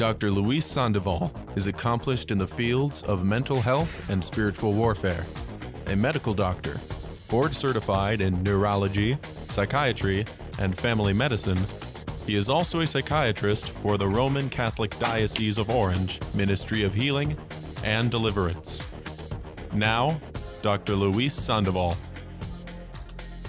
Dr. Luis Sandoval is accomplished in the fields of mental health and spiritual warfare, a medical doctor, board certified in neurology, psychiatry, and family medicine. He is also a psychiatrist for the Roman Catholic Diocese of Orange Ministry of Healing and Deliverance. Now, Dr. Luis Sandoval.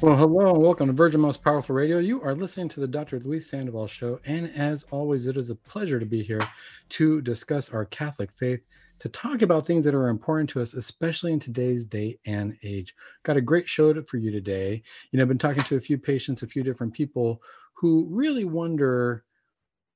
Well, hello and welcome to Virgin Most Powerful Radio. You are listening to the Dr. Luis Sandoval Show, and as always, it is a pleasure to be here to discuss our Catholic faith, to talk about things that are important to us, especially in today's day and age. Got a great show for you today. You know, I've been talking to a few patients, a few different people who really wonder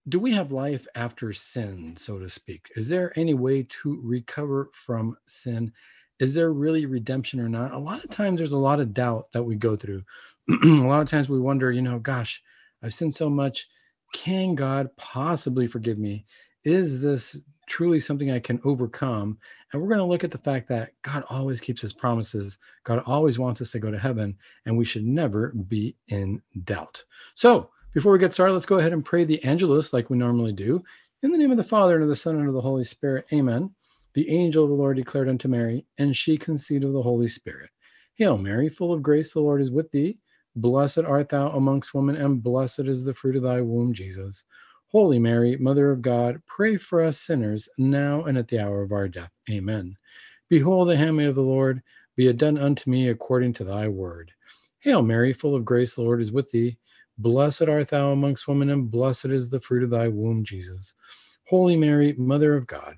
do we have life after sin, so to speak? Is there any way to recover from sin? Is there really redemption or not? A lot of times there's a lot of doubt that we go through. a lot of times we wonder, you know, gosh, I've sinned so much. Can God possibly forgive me? Is this truly something I can overcome? And we're going to look at the fact that God always keeps his promises. God always wants us to go to heaven, and we should never be in doubt. So, before we get started, let's go ahead and pray the Angelus like we normally do. In the name of the Father, and of the Son, and of the Holy Spirit. Amen. The angel of the Lord declared unto Mary, and she conceived of the Holy Spirit. Hail Mary, full of grace, the Lord is with thee. Blessed art thou amongst women, and blessed is the fruit of thy womb, Jesus. Holy Mary, Mother of God, pray for us sinners, now and at the hour of our death. Amen. Behold, the handmaid of the Lord, be it done unto me according to thy word. Hail Mary, full of grace, the Lord is with thee. Blessed art thou amongst women, and blessed is the fruit of thy womb, Jesus. Holy Mary, Mother of God,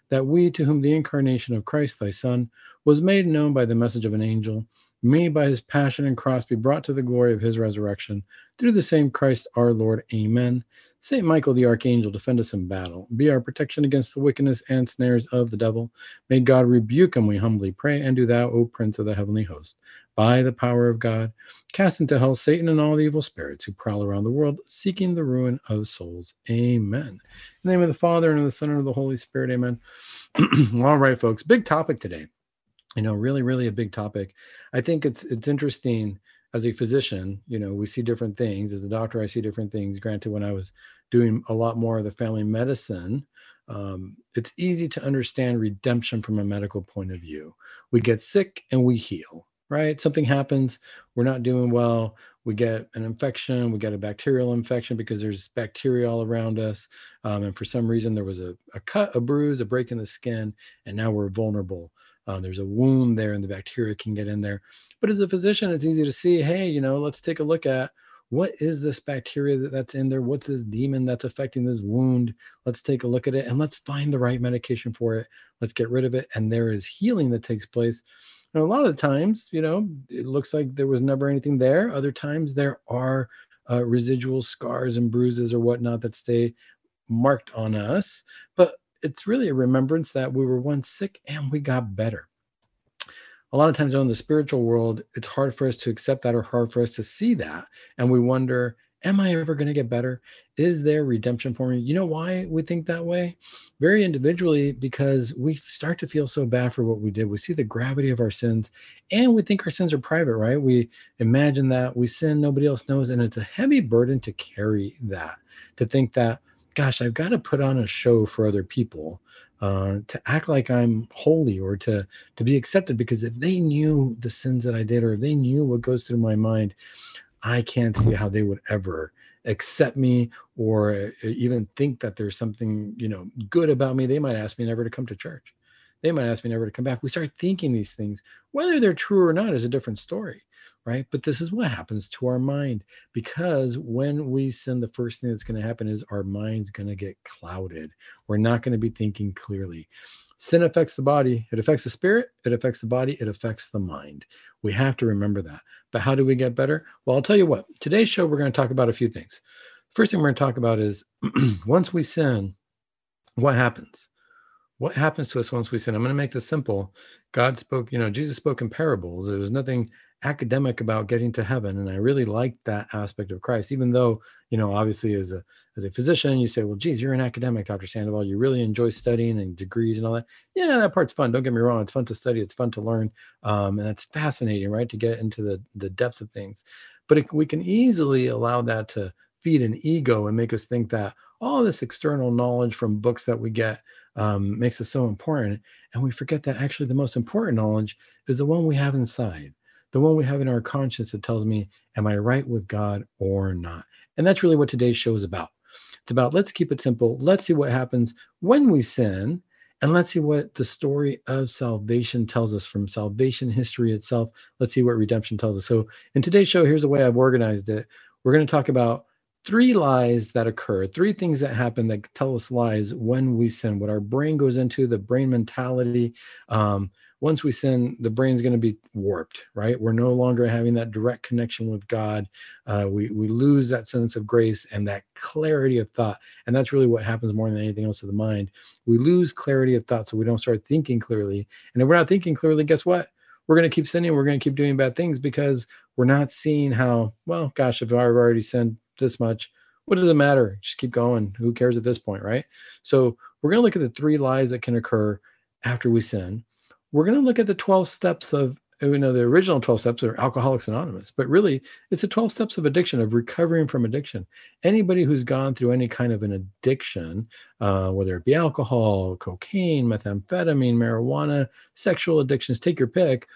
that we, to whom the incarnation of Christ thy Son was made known by the message of an angel, may by his passion and cross be brought to the glory of his resurrection, through the same Christ our Lord. Amen. Saint Michael the archangel, defend us in battle. Be our protection against the wickedness and snares of the devil. May God rebuke him, we humbly pray. And do thou, O Prince of the heavenly host, by the power of God, cast into hell Satan and all the evil spirits who prowl around the world, seeking the ruin of souls. Amen. In the name of the Father, and of the Son, and of the Holy Spirit. Amen. all right, folks. Big topic today. You know, really, really a big topic. I think it's it's interesting as a physician, you know, we see different things. As a doctor, I see different things. Granted, when I was doing a lot more of the family medicine, um, it's easy to understand redemption from a medical point of view. We get sick and we heal, right? Something happens, we're not doing well, we get an infection, we get a bacterial infection because there's bacteria all around us. Um, and for some reason, there was a, a cut, a bruise, a break in the skin, and now we're vulnerable. Uh, there's a wound there, and the bacteria can get in there. But as a physician, it's easy to see, hey, you know, let's take a look at what is this bacteria that, that's in there? What's this demon that's affecting this wound? Let's take a look at it and let's find the right medication for it. Let's get rid of it. And there is healing that takes place. And a lot of the times, you know, it looks like there was never anything there. Other times there are uh, residual scars and bruises or whatnot that stay marked on us. But it's really a remembrance that we were once sick and we got better a lot of times in the spiritual world, it's hard for us to accept that or hard for us to see that. And we wonder, am I ever going to get better? Is there redemption for me? You know why we think that way? Very individually, because we start to feel so bad for what we did. We see the gravity of our sins and we think our sins are private, right? We imagine that we sin, nobody else knows. And it's a heavy burden to carry that, to think that, gosh, I've got to put on a show for other people uh, to act like I'm holy or to to be accepted. Because if they knew the sins that I did, or if they knew what goes through my mind, I can't see how they would ever accept me or uh, even think that there's something you know good about me. They might ask me never to come to church. They might ask me never to come back. We start thinking these things, whether they're true or not, is a different story right? But this is what happens to our mind because when we sin, the first thing that's going to happen is our mind's going to get clouded. We're not going to be thinking clearly. Sin affects the body, it affects the spirit, it affects the body, it affects the mind. We have to remember that. But how do we get better? Well, I'll tell you what, today's show, we're going to talk about a few things. First thing we're going to talk about is once we sin, what happens? what happens to us once we sin? I'm going to make this simple. God spoke, you know, Jesus spoke in parables. There was nothing academic about getting to heaven, and I really liked that aspect of Christ. Even though, you know, obviously as a as a physician, you say, well, geez, you're an academic, Dr. Sandoval. You really enjoy studying and degrees and all that. Yeah, that part's fun. Don't get me wrong. It's fun to study. It's fun to learn, um, and that's fascinating, right? To get into the the depths of things. But it, we can easily allow that to feed an ego and make us think that all this external knowledge from books that we get um, makes us so important. And we forget that actually the most important knowledge is the one we have inside, the one we have in our conscience that tells me, am I right with God or not? And that's really what today's show is about. It's about let's keep it simple. Let's see what happens when we sin. And let's see what the story of salvation tells us from salvation history itself. Let's see what redemption tells us. So, in today's show, here's the way I've organized it. We're going to talk about three lies that occur, three things that happen that tell us lies when we sin, what our brain goes into, the brain mentality. Um, once we sin, the brain's going to be warped, right? We're no longer having that direct connection with God. Uh, we, we lose that sense of grace and that clarity of thought. And that's really what happens more than anything else to the mind. We lose clarity of thought, so we don't start thinking clearly. And if we're not thinking clearly, guess what? We're going to keep sinning. We're going to keep doing bad things because we're not seeing how, well, gosh, if I've already sinned this much. What does it matter? Just keep going. Who cares at this point, right? So we're going to look at the three lies that can occur after we sin. We're going to look at the 12 steps of, you know, the original 12 steps are Alcoholics Anonymous, but really it's the 12 steps of addiction, of recovering from addiction. Anybody who's gone through any kind of an addiction, uh, whether it be alcohol, cocaine, methamphetamine, marijuana, sexual addictions, take your pick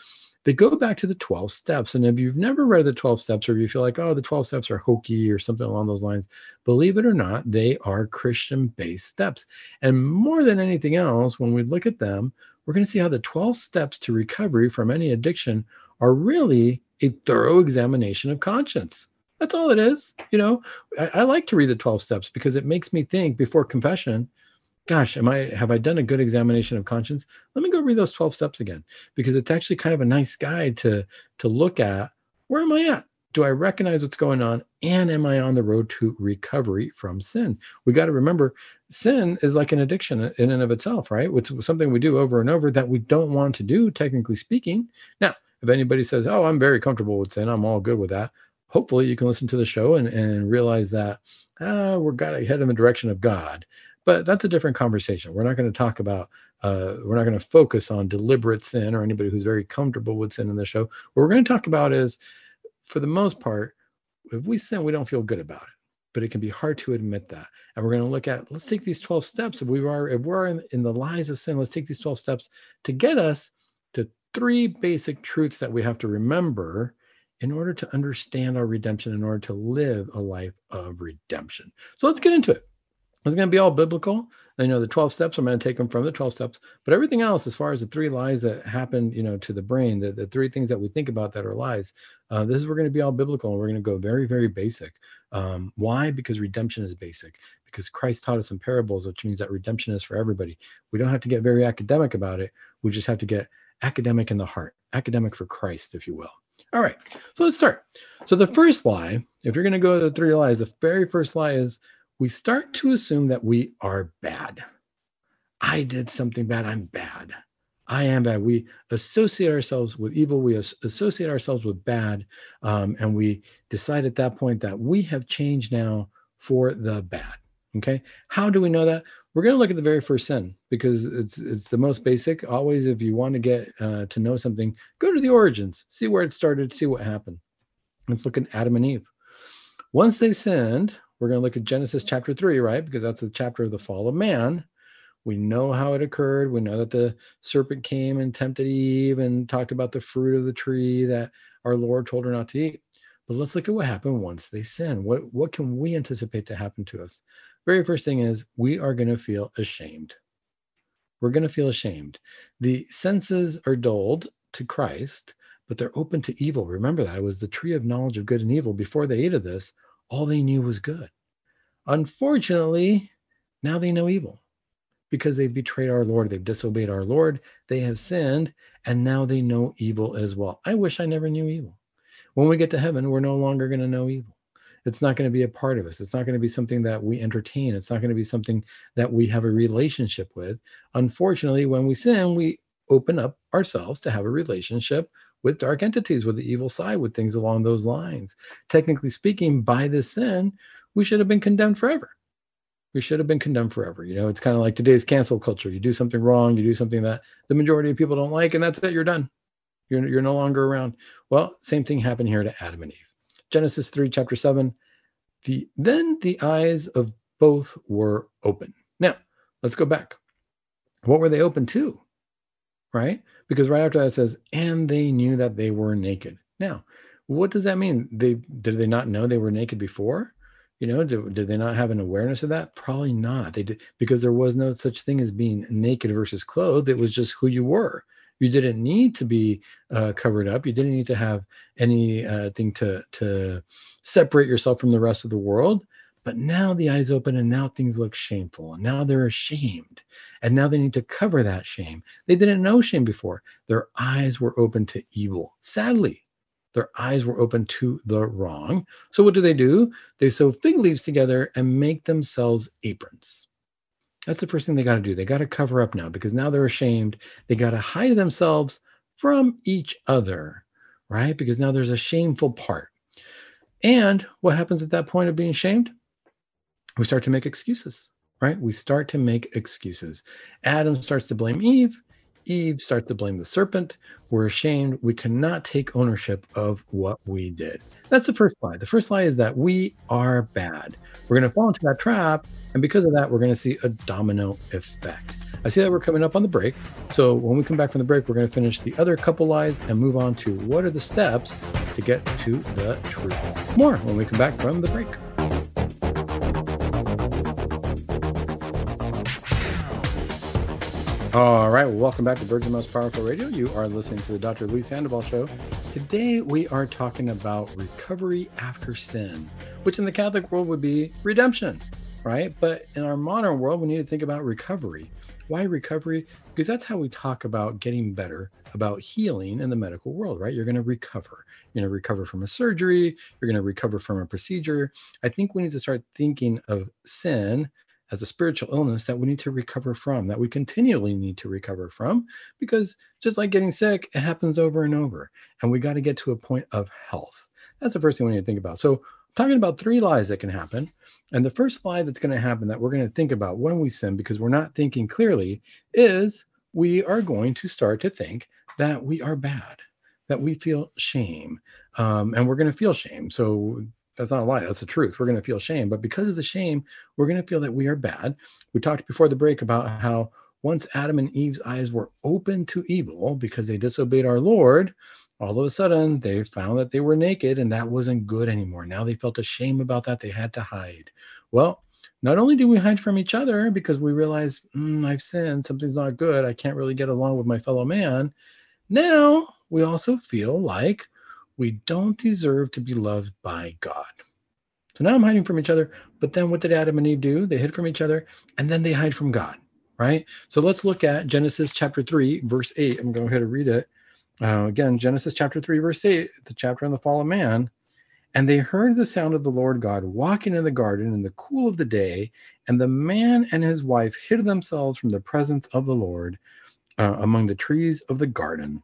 they go back to the 12 steps. And if you've never read the 12 steps, or you feel like, oh, the 12 steps are hokey or something along those lines, believe it or not, they are Christian based steps. And more than anything else, when we look at them, we're going to see how the 12 steps to recovery from any addiction are really a thorough examination of conscience. That's all it is. You know, I, I like to read the 12 steps because it makes me think before confession gosh, am I have I done a good examination of conscience? Let me go read those 12 steps again because it's actually kind of a nice guide to to look at where am I at? Do I recognize what's going on and am I on the road to recovery from sin? We got to remember sin is like an addiction in and of itself, right? It's something we do over and over that we don't want to do technically speaking. Now, if anybody says, "Oh, I'm very comfortable with sin. I'm all good with that." Hopefully, you can listen to the show and, and realize that uh, we're got to head in the direction of God but that's a different conversation. We're not going to talk about, uh, we're not going to focus on deliberate sin or anybody who's very comfortable with sin in the show. What we're going to talk about is, for the most part, if we sin, we don't feel good about it. But it can be hard to admit that. And we're going to look at, let's take these 12 steps. If we are, if we're in, in the lies of sin, let's take these 12 steps to get us to three basic truths that we have to remember in order to understand our redemption, in order to live a life of redemption. So let's get into it. It's going to be all biblical. You know the 12 steps, I'm going to take them from the 12 steps, but everything else, as far as the three lies that happen, you know, to the brain, the, the three things that we think about that are lies, uh, this is we're going to be all biblical and we're going to go very, very basic. Um, why? Because redemption is basic. Because Christ taught us in parables, which means that redemption is for everybody. We don't have to get very academic about it. We just have to get academic in the heart, academic for Christ, if you will. All right, so let's start. So the first lie, if you're going to go to the three lies, the very first lie is we start to assume that we are bad. I did something bad. I'm bad. I am bad. We associate ourselves with evil. We associate ourselves with bad. Um, and we decide at that point that we have changed now for the bad. Okay. How do we know that? We're going to look at the very first sin because it's it's the most basic. Always, if you want to get uh, to know something, go to the origins, see where it started, see what happened. Let's look at Adam and Eve. Once they sinned, we're going to look at Genesis chapter 3, right? Because that's the chapter of the fall of man. We know how it occurred. We know that the serpent came and tempted Eve and talked about the fruit of the tree that our Lord told her not to eat. But let's look at what happened once they sin. What what can we anticipate to happen to us? Very first thing is we are going to feel ashamed. We're going to feel ashamed. The senses are dulled to Christ, but they're open to evil. Remember that it was the tree of knowledge of good and evil. Before they ate of this, all they knew was good. Unfortunately, now they know evil because they've betrayed our Lord, they've disobeyed our Lord, they have sinned, and now they know evil as well. I wish I never knew evil. When we get to heaven, we're no longer going to know evil. It's not going to be a part of us. It's not going to be something that we entertain. It's not going to be something that we have a relationship with. Unfortunately, when we sin, we open up ourselves to have a relationship with dark entities, with the evil side, with things along those lines. Technically speaking, by this sin, we should have been condemned forever. We should have been condemned forever. You know, it's kind of like today's cancel culture. You do something wrong, you do something that the majority of people don't like, and that's it. You're done. You're, you're no longer around. Well, same thing happened here to Adam and Eve. Genesis 3, chapter 7. The, then the eyes of both were open. Now, let's go back. What were they open to? Right? Because right after that it says, and they knew that they were naked. Now, what does that mean? They did they not know they were naked before? You know, did, did they not have an awareness of that? Probably not. They did because there was no such thing as being naked versus clothed. It was just who you were. You didn't need to be uh, covered up. You didn't need to have anything uh, to to separate yourself from the rest of the world. But now the eyes open and now things look shameful. And now they're ashamed. And now they need to cover that shame. They didn't know shame before. Their eyes were open to evil. Sadly, their eyes were open to the wrong. So what do they do? They sew fig leaves together and make themselves aprons. That's the first thing they got to do. They got to cover up now because now they're ashamed. They got to hide themselves from each other, right? Because now there's a shameful part. And what happens at that point of being shamed? We start to make excuses, right? We start to make excuses. Adam starts to blame Eve. Eve starts to blame the serpent. We're ashamed. We cannot take ownership of what we did. That's the first lie. The first lie is that we are bad. We're going to fall into that trap. And because of that, we're going to see a domino effect. I see that we're coming up on the break. So when we come back from the break, we're going to finish the other couple lies and move on to what are the steps to get to the truth. More when we come back from the break. All right, well, welcome back to Virgin Most Powerful Radio. You are listening to the Dr. Luis Sandoval Show. Today we are talking about recovery after sin, which in the Catholic world would be redemption, right? But in our modern world, we need to think about recovery. Why recovery? Because that's how we talk about getting better, about healing in the medical world, right? You're going to recover. You're going to recover from a surgery, you're going to recover from a procedure. I think we need to start thinking of sin as a spiritual illness that we need to recover from, that we continually need to recover from, because just like getting sick, it happens over and over. And we got to get to a point of health. That's the first thing we need to think about. So, I'm talking about three lies that can happen. And the first lie that's going to happen that we're going to think about when we sin, because we're not thinking clearly, is we are going to start to think that we are bad, that we feel shame. Um, and we're going to feel shame. So that's not a lie. That's the truth. We're going to feel shame. But because of the shame, we're going to feel that we are bad. We talked before the break about how once Adam and Eve's eyes were open to evil because they disobeyed our Lord, all of a sudden they found that they were naked and that wasn't good anymore. Now they felt ashamed about that. They had to hide. Well, not only do we hide from each other because we realize mm, I've sinned, something's not good, I can't really get along with my fellow man. Now we also feel like we don't deserve to be loved by God. So now I'm hiding from each other. But then what did Adam and Eve do? They hid from each other and then they hide from God, right? So let's look at Genesis chapter 3, verse 8. I'm going to go ahead and read it. Uh, again, Genesis chapter 3, verse 8, the chapter on the fall of man. And they heard the sound of the Lord God walking in the garden in the cool of the day, and the man and his wife hid themselves from the presence of the Lord uh, among the trees of the garden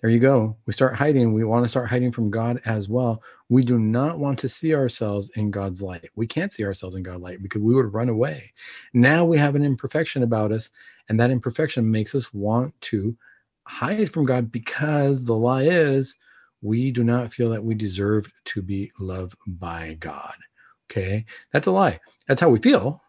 there you go. We start hiding. We want to start hiding from God as well. We do not want to see ourselves in God's light. We can't see ourselves in God's light because we would run away. Now we have an imperfection about us, and that imperfection makes us want to hide from God because the lie is we do not feel that we deserve to be loved by God. Okay, that's a lie. That's how we feel.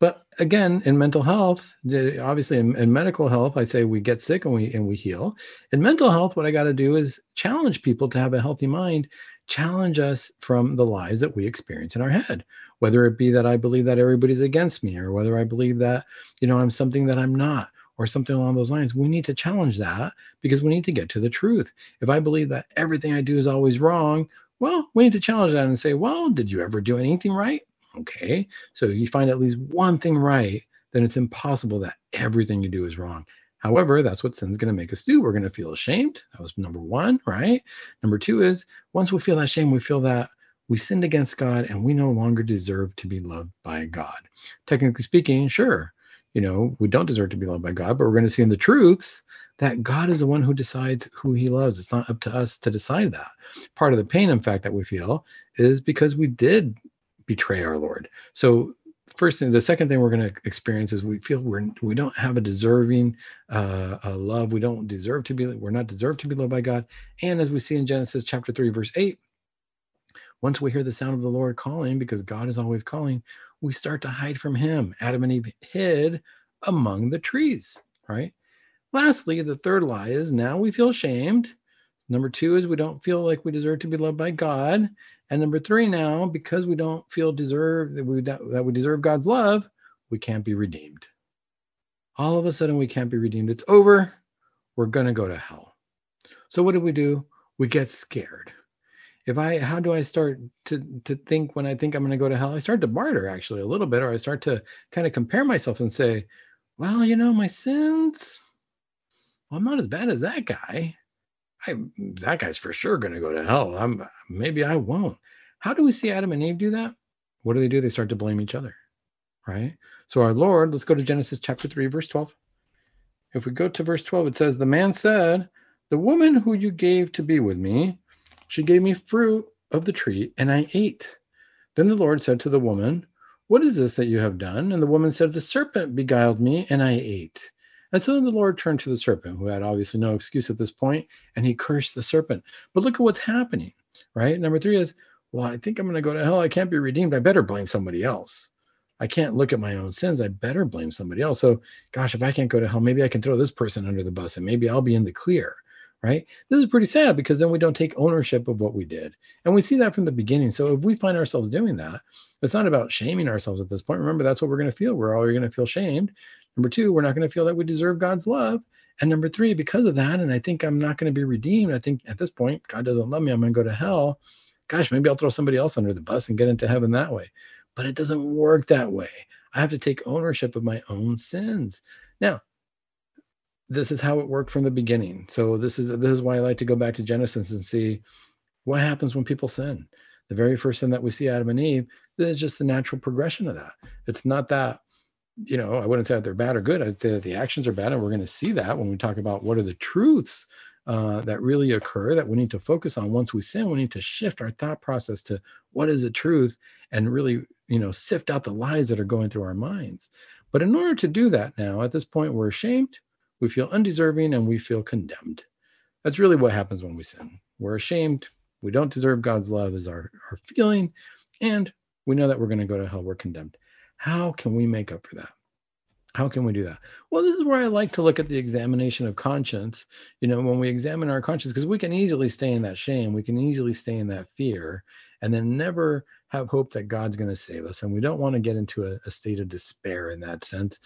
But again, in mental health, obviously in, in, medical health, I say we get sick and we and we heal. In mental health, what I got to do is challenge people to have a healthy mind, challenge us from the lies that we experience in our head. Whether it be that I believe that everybody's against me, or whether I believe that you know I'm something that I'm not, or something along those lines. We need to challenge that because we need to get to the truth. If I believe that everything I do is always wrong, well, we need to challenge that and say, well, did you ever do anything right? Okay. So you find at least one thing right, then it's impossible that everything you do is wrong. However, that's what sin's going to make us do. We're going to feel ashamed. That was number one, right? Number two is once we feel that shame, we feel that we sinned against God and we no longer deserve to be loved by God. Technically speaking, sure, you know, we don't deserve to be loved by God, but we're going to see in the truths that God is the one who decides who he loves. It's not up to us to decide that. Part of the pain, in fact, that we feel is because we did betray our Lord. So first thing the second thing we're going to experience is we feel we're we don't have a deserving uh, a love. We don't deserve to be we're not deserved to be loved by god. And as we see in genesis chapter 3 verse 8 once we hear the sound of the lord calling because god is always calling we start to hide from him. Adam and eve hid among the trees right? Lastly the third lie is now we feel shamed. Number two is we don't feel like we deserve to be loved by god and number three, now because we don't feel deserve that we that we deserve God's love, we can't be redeemed. All of a sudden, we can't be redeemed. It's over. We're gonna go to hell. So what do we do? We get scared. If I, how do I start to to think when I think I'm gonna go to hell? I start to barter actually a little bit, or I start to kind of compare myself and say, well, you know, my sins. Well, I'm not as bad as that guy. I that guy's for sure going to go to hell. I'm maybe I won't. How do we see Adam and Eve do that? What do they do? They start to blame each other, right? So our Lord, let's go to Genesis chapter 3 verse 12. If we go to verse 12 it says the man said, "The woman who you gave to be with me, she gave me fruit of the tree and I ate." Then the Lord said to the woman, "What is this that you have done?" And the woman said, "The serpent beguiled me and I ate." And so the Lord turned to the serpent, who had obviously no excuse at this point, and he cursed the serpent. But look at what's happening, right? Number three is, well, I think I'm going to go to hell. I can't be redeemed. I better blame somebody else. I can't look at my own sins. I better blame somebody else. So, gosh, if I can't go to hell, maybe I can throw this person under the bus and maybe I'll be in the clear, right? This is pretty sad because then we don't take ownership of what we did. And we see that from the beginning. So, if we find ourselves doing that, it's not about shaming ourselves at this point. Remember, that's what we're going to feel. We're all going to feel shamed. Number two, we're not going to feel that we deserve God's love. And number three, because of that, and I think I'm not going to be redeemed. I think at this point, God doesn't love me. I'm going to go to hell. Gosh, maybe I'll throw somebody else under the bus and get into heaven that way. But it doesn't work that way. I have to take ownership of my own sins. Now, this is how it worked from the beginning. So this is this is why I like to go back to Genesis and see what happens when people sin. The very first sin that we see Adam and Eve, is just the natural progression of that. It's not that you know, I wouldn't say that they're bad or good. I'd say that the actions are bad, and we're going to see that when we talk about what are the truths uh, that really occur that we need to focus on. Once we sin, we need to shift our thought process to what is the truth, and really, you know, sift out the lies that are going through our minds. But in order to do that, now at this point, we're ashamed, we feel undeserving, and we feel condemned. That's really what happens when we sin. We're ashamed. We don't deserve God's love, is our, our feeling, and we know that we're going to go to hell. We're condemned. How can we make up for that? How can we do that? Well, this is where I like to look at the examination of conscience. You know, when we examine our conscience, because we can easily stay in that shame, we can easily stay in that fear, and then never have hope that God's going to save us. And we don't want to get into a, a, state of despair in that sense.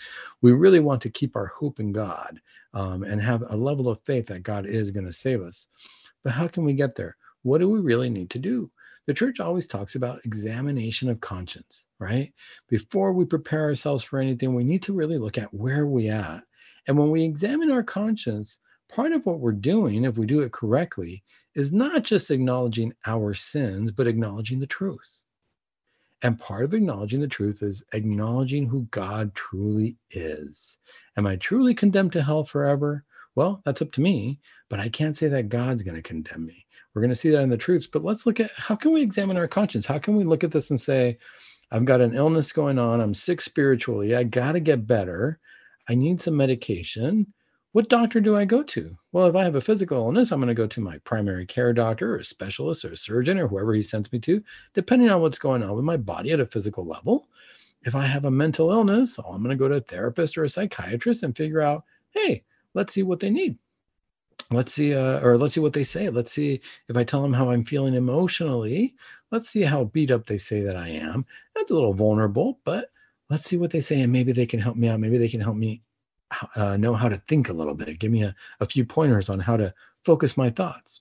We really want to keep our hope in God um, and have a level of faith that God is going to save us. But how can we get there? What do we really need to do? the church always talks about examination of conscience, right? Before we prepare ourselves for anything, we need to really look at where we at. And when we examine our conscience, part of what we're doing, if we do it correctly, is not just acknowledging our sins, but acknowledging the truth. And part of acknowledging the truth is acknowledging who God truly is. Am I truly condemned to hell forever? Well, that's up to me, but I can't say that God's going to condemn me. We're going to see that in the truths, but let's look at how can we examine our conscience? How can we look at this and say, I've got an illness going on, I'm sick spiritually, I got to get better, I need some medication. What doctor do I go to? Well, if I have a physical illness, I'm going to go to my primary care doctor or a specialist or a surgeon or whoever he sends me to, depending on what's going on with my body at a physical level. If I have a mental illness, I'm going to go to a therapist or a psychiatrist and figure out, hey, let's see what they need. Let's see uh, or let's see what they say. Let's see if i tell them how i'm feeling emotionally. Let's see how beat up they say that i am. That's a little vulnerable but let's see what they say and maybe they can help me out. Maybe they can help me uh, know how to think a little bit give me a, a few pointers on how to focus my thoughts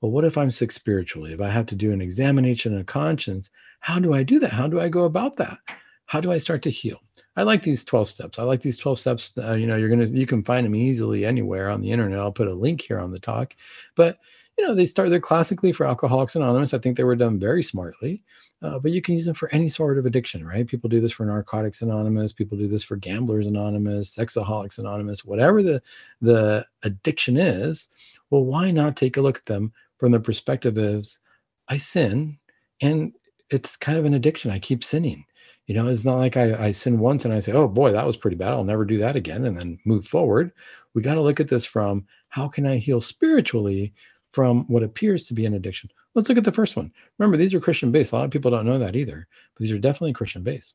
well what if i'm sick spiritually if i have to do an examination of conscience how do i do that how do i go about that how do i start to heal I like these 12 steps. I like these 12 steps. Uh, you know, you're gonna you can find them easily anywhere on the internet. I'll put a link here on the talk. But you know, they start they're classically for Alcoholics Anonymous. I think they were done very smartly. Uh, but you can use them for any sort of addiction, right? People do this for Narcotics Anonymous. People do this for Gamblers Anonymous, Sexaholics Anonymous, whatever the the addiction is. Well, why not take a look at them from the perspective of I sin, and it's kind of an addiction. I keep sinning. You know, it's not like I, I sin once and I say, oh boy, that was pretty bad. I'll never do that again and then move forward. We got to look at this from how can I heal spiritually from what appears to be an addiction? Let's look at the first one. Remember, these are Christian based. A lot of people don't know that either, but these are definitely Christian based.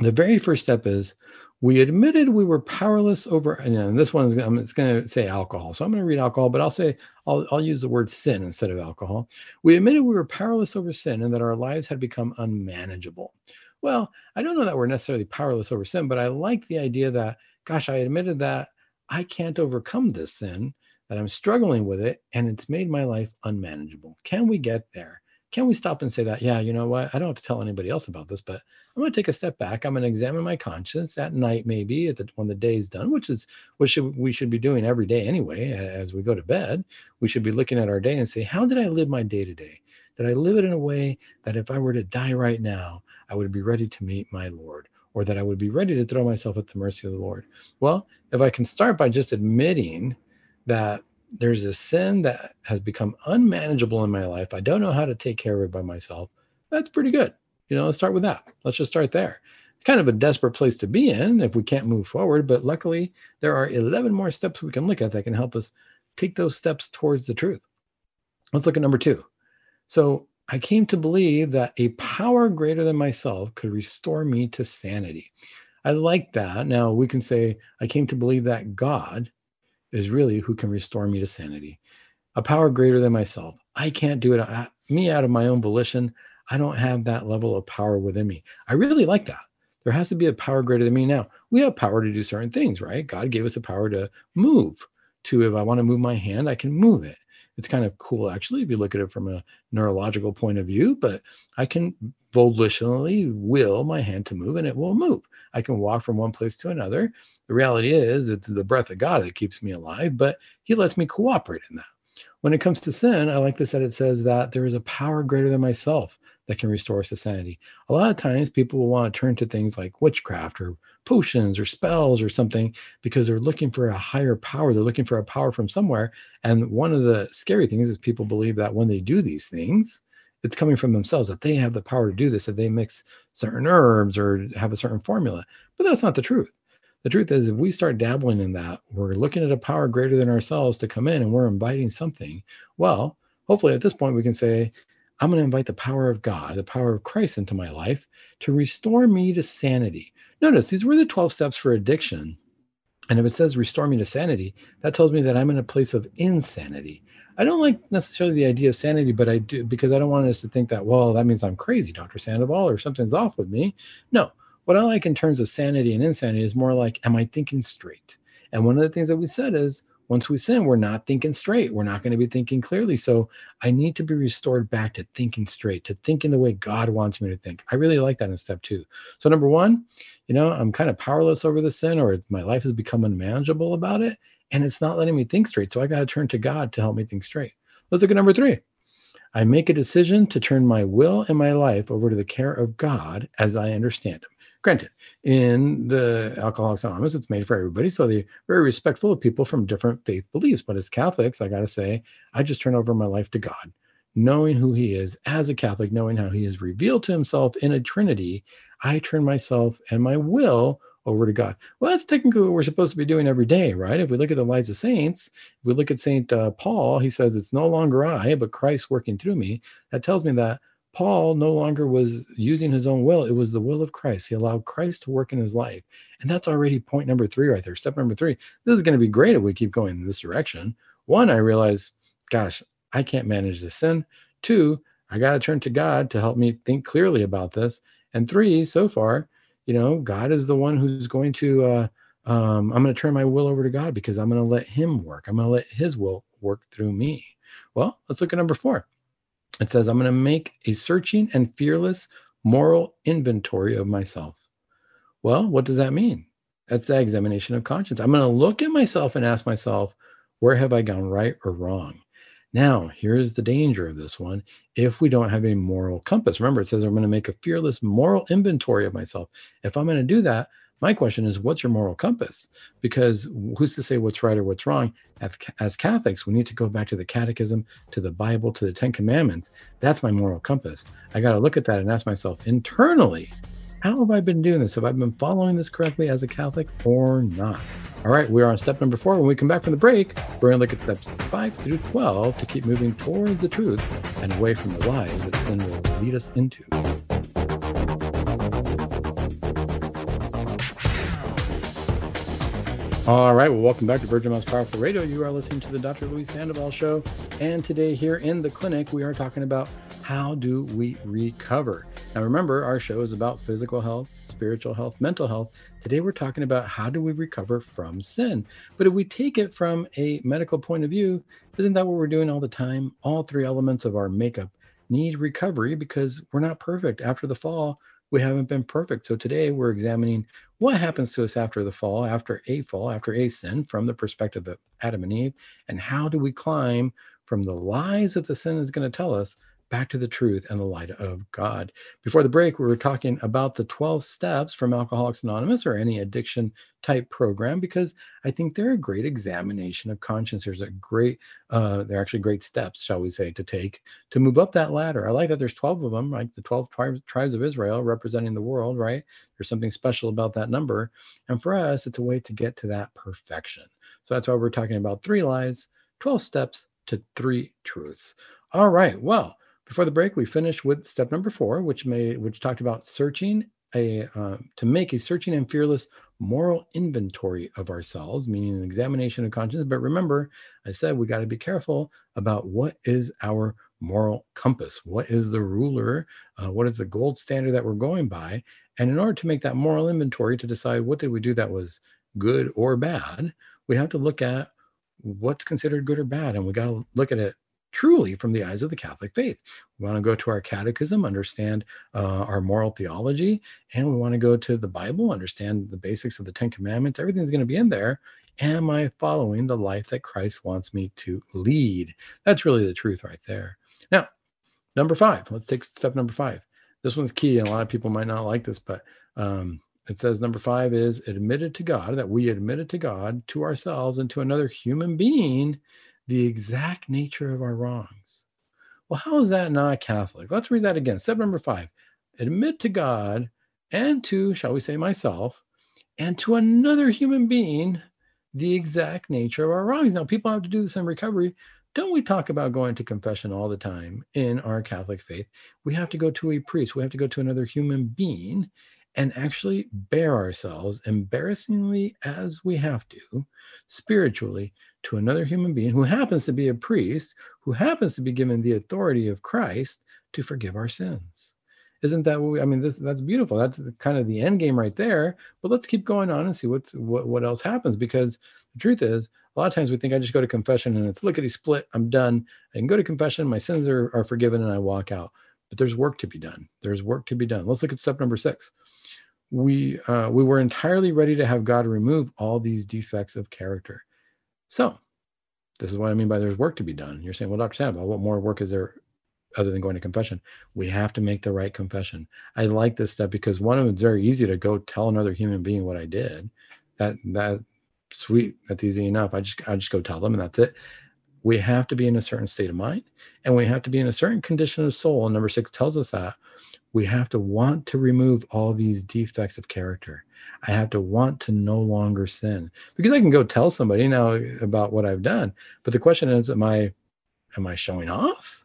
The very first step is we admitted we were powerless over, and this one is it's going to say alcohol. So I'm going to read alcohol, but I'll say, I'll, I'll use the word sin instead of alcohol. We admitted we were powerless over sin and that our lives had become unmanageable. Well, I don't know that we're necessarily powerless over sin, but I like the idea that, gosh, I admitted that I can't overcome this sin, that I'm struggling with it, and it's made my life unmanageable. Can we get there? Can we stop and say that, yeah, you know what? I don't have to tell anybody else about this, but I'm going to take a step back. I'm going to examine my conscience at night, maybe at the, when the day's done, which is what should, we should be doing every day anyway. As we go to bed, we should be looking at our day and say, how did I live my day to day? Did I live it in a way that if I were to die right now, I would be ready to meet my Lord, or that I would be ready to throw myself at the mercy of the Lord? Well, if I can start by just admitting that there's a sin that has become unmanageable in my life, I don't know how to take care of it by myself, that's pretty good. You know, let's start with that. Let's just start there. It's kind of a desperate place to be in if we can't move forward, but luckily there are 11 more steps we can look at that can help us take those steps towards the truth. Let's look at number two. So I came to believe that a power greater than myself could restore me to sanity. I like that. Now we can say, I came to believe that God is really who can restore me to sanity. A power greater than myself. I can't do it. I, me out of my own volition. I don't have that level of power within me. I really like that. There has to be a power greater than me. Now, we have power to do certain things, right? God gave us the power to move. To if I want to move my hand, I can move it it's kind of cool actually if you look at it from a neurological point of view but i can volitionally will my hand to move and it will move. I can walk from one place to another. The reality is it's the breath of god that keeps me alive but he lets me cooperate in that. When it comes to sin i like this that it says that there is a power greater than myself that can restore sanity. A lot of times people will want to turn to things like witchcraft or potions or spells or something because they're looking for a higher power. They're looking for a power from somewhere. And one of the scary things is people believe that when they do these things, it's coming from themselves that they have the power to do this if they mix certain herbs or have a certain formula. But that's not the truth. The truth is, if we start dabbling in that, we're looking at a power greater than ourselves to come in and we're inviting something. Well, hopefully at this point we can say, I'm going to invite the power of God, the power of Christ into my life to restore me to sanity. Notice these were the 12 steps for addiction. And if it says restore me to sanity, that tells me that I'm in a place of insanity. I don't like necessarily the idea of sanity, but I do because I don't want us to think that, well, that means I'm crazy, Dr. Sandoval, or something's off with me. No, what I like in terms of sanity and insanity is more like, am I thinking straight? And one of the things that we said is once we sin, we're not thinking straight. We're not going to be thinking clearly. So I need to be restored back to thinking straight, to thinking the way God wants me to think. I really like that in step two. So, number one, you know, I'm kind of powerless over the sin, or my life has become unmanageable about it, and it's not letting me think straight. So I got to turn to God to help me think straight. Let's look at number three. I make a decision to turn my will and my life over to the care of God as I understand Him. Granted, in the Alcoholics Anonymous, it's made for everybody, so they're very respectful of people from different faith beliefs. But as Catholics, I got to say, I just turn over my life to God, knowing who He is as a Catholic, knowing how He has revealed to Himself in a Trinity. I turn myself and my will over to God. Well, that's technically what we're supposed to be doing every day, right? If we look at the lives of saints, if we look at Saint uh, Paul, he says, It's no longer I, but Christ working through me. That tells me that Paul no longer was using his own will. It was the will of Christ. He allowed Christ to work in his life. And that's already point number three right there. Step number three. This is going to be great if we keep going in this direction. One, I realize, gosh, I can't manage this sin. Two, I got to turn to God to help me think clearly about this. And three, so far, you know, God is the one who's going to, uh, um, I'm going to turn my will over to God because I'm going to let Him work. I'm going to let His will work through me. Well, let's look at number four. It says, I'm going to make a searching and fearless moral inventory of myself. Well, what does that mean? That's the examination of conscience. I'm going to look at myself and ask myself, where have I gone right or wrong? Now, here's the danger of this one. If we don't have a moral compass, remember it says I'm going to make a fearless moral inventory of myself. If I'm going to do that, my question is, what's your moral compass? Because who's to say what's right or what's wrong? As, as Catholics, we need to go back to the Catechism, to the Bible, to the Ten Commandments. That's my moral compass. I got to look at that and ask myself internally, how have I been doing this? Have I been following this correctly as a Catholic or not? All right, we are on step number four. When we come back from the break, we're going to look at steps five through 12 to keep moving towards the truth and away from the lies that sin will lead us into. All right, well, welcome back to Virgin Most Powerful Radio. You are listening to the Dr. Luis Sandoval Show. And today, here in the clinic, we are talking about how do we recover? Now, remember, our show is about physical health, spiritual health, mental health. Today, we're talking about how do we recover from sin. But if we take it from a medical point of view, isn't that what we're doing all the time? All three elements of our makeup need recovery because we're not perfect. After the fall, we haven't been perfect. So today we're examining what happens to us after the fall, after a fall, after a sin, from the perspective of Adam and Eve, and how do we climb from the lies that the sin is going to tell us back to the truth and the light of God. Before the break, we were talking about the 12 steps from Alcoholics Anonymous or any addiction type program because I think they're a great examination of conscience. There's a great, uh, they're actually great steps, shall we say, to take to move up that ladder. I like that there's 12 of them, like the 12 tribes, tribes of Israel representing the world, right? There's something special about that number. And for us, it's a way to get to that perfection. So that's why we're talking about three lies, 12 steps to three truths. All right. Well, before the break, we finished with step number four, which made which talked about searching a uh, to make a searching and fearless moral inventory of ourselves, meaning an examination of conscience. But remember, I said we got to be careful about what is our moral compass, what is the ruler, uh, what is the gold standard that we're going by, and in order to make that moral inventory to decide what did we do that was good or bad, we have to look at what's considered good or bad, and we got to look at it truly from the eyes of the Catholic faith. We want to go to our catechism, understand uh, our moral theology, and we want to go to the Bible, understand the basics of the Ten Commandments. Everything's going to be in there. Am I following the life that Christ wants me to lead? That's really the truth right there. Now, number five, let's take step number five. This one's key, and a lot of people might not like this, but um, it says number five is admitted to God, that we admitted to God, to ourselves, and to another human being the exact nature of our wrongs. Well, how is that not Catholic? Let's read that again. Step number five admit to God and to, shall we say, myself, and to another human being the exact nature of our wrongs. Now, people have to do this in recovery. Don't we talk about going to confession all the time in our Catholic faith? We have to go to a priest, we have to go to another human being and actually bare ourselves embarrassingly as we have to spiritually to another human being who happens to be a priest, who happens to be given the authority of Christ to forgive our sins. Isn't that what we, I mean, this that's beautiful. That's kind of the end game right there. But let's keep going on and see what's what, what else happens because the truth is, a lot of times we think I just go to confession and it's lickety split, I'm done. I can go to confession, my sins are, are forgiven, and I walk out. But there's work to be done. There's work to be done. Let's look at step number six. We uh, we were entirely ready to have God remove all these defects of character. So, this is what I mean by there's work to be done. You're saying, well, Dr. Sandoval, what more work is there other than going to confession? We have to make the right confession. I like this stuff because one of them, it's very easy to go tell another human being what I did. That that sweet, that's easy enough. I just I just go tell them and that's it. We have to be in a certain state of mind and we have to be in a certain condition of soul. And number six tells us that we have to want to remove all these defects of character. I have to want to no longer sin because I can go tell somebody now about what I've done. But the question is, am I, am I showing off?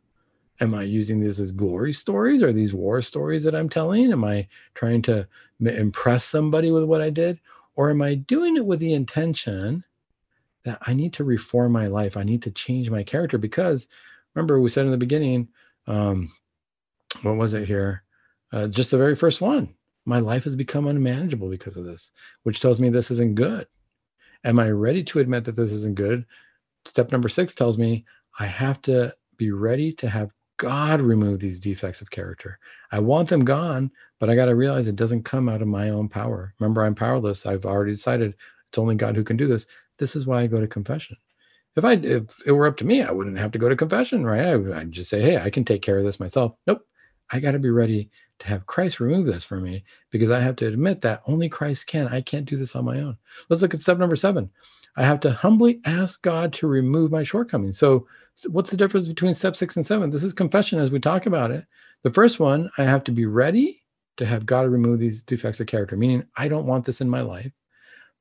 Am I using these as glory stories or these war stories that I'm telling? Am I trying to impress somebody with what I did? Or am I doing it with the intention that I need to reform my life? I need to change my character because remember, we said in the beginning, um, what was it here? Uh, just the very first one my life has become unmanageable because of this, which tells me this isn't good. Am I ready to admit that this isn't good? Step number six tells me I have to be ready to have God remove these defects of character. I want them gone, but I got to realize it doesn't come out of my own power. Remember, I'm powerless. I've already decided it's only God who can do this. This is why I go to confession. If I if it were up to me, I wouldn't have to go to confession, right? I, would just say, hey, I can take care of this myself. Nope. I got to be ready to have Christ remove this for me because I have to admit that only Christ can. I can't do this on my own. Let's look at step number seven. I have to humbly ask God to remove my shortcomings. So, what's the difference between step six and seven? This is confession as we talk about it. The first one, I have to be ready to have God remove these defects of character, meaning I don't want this in my life.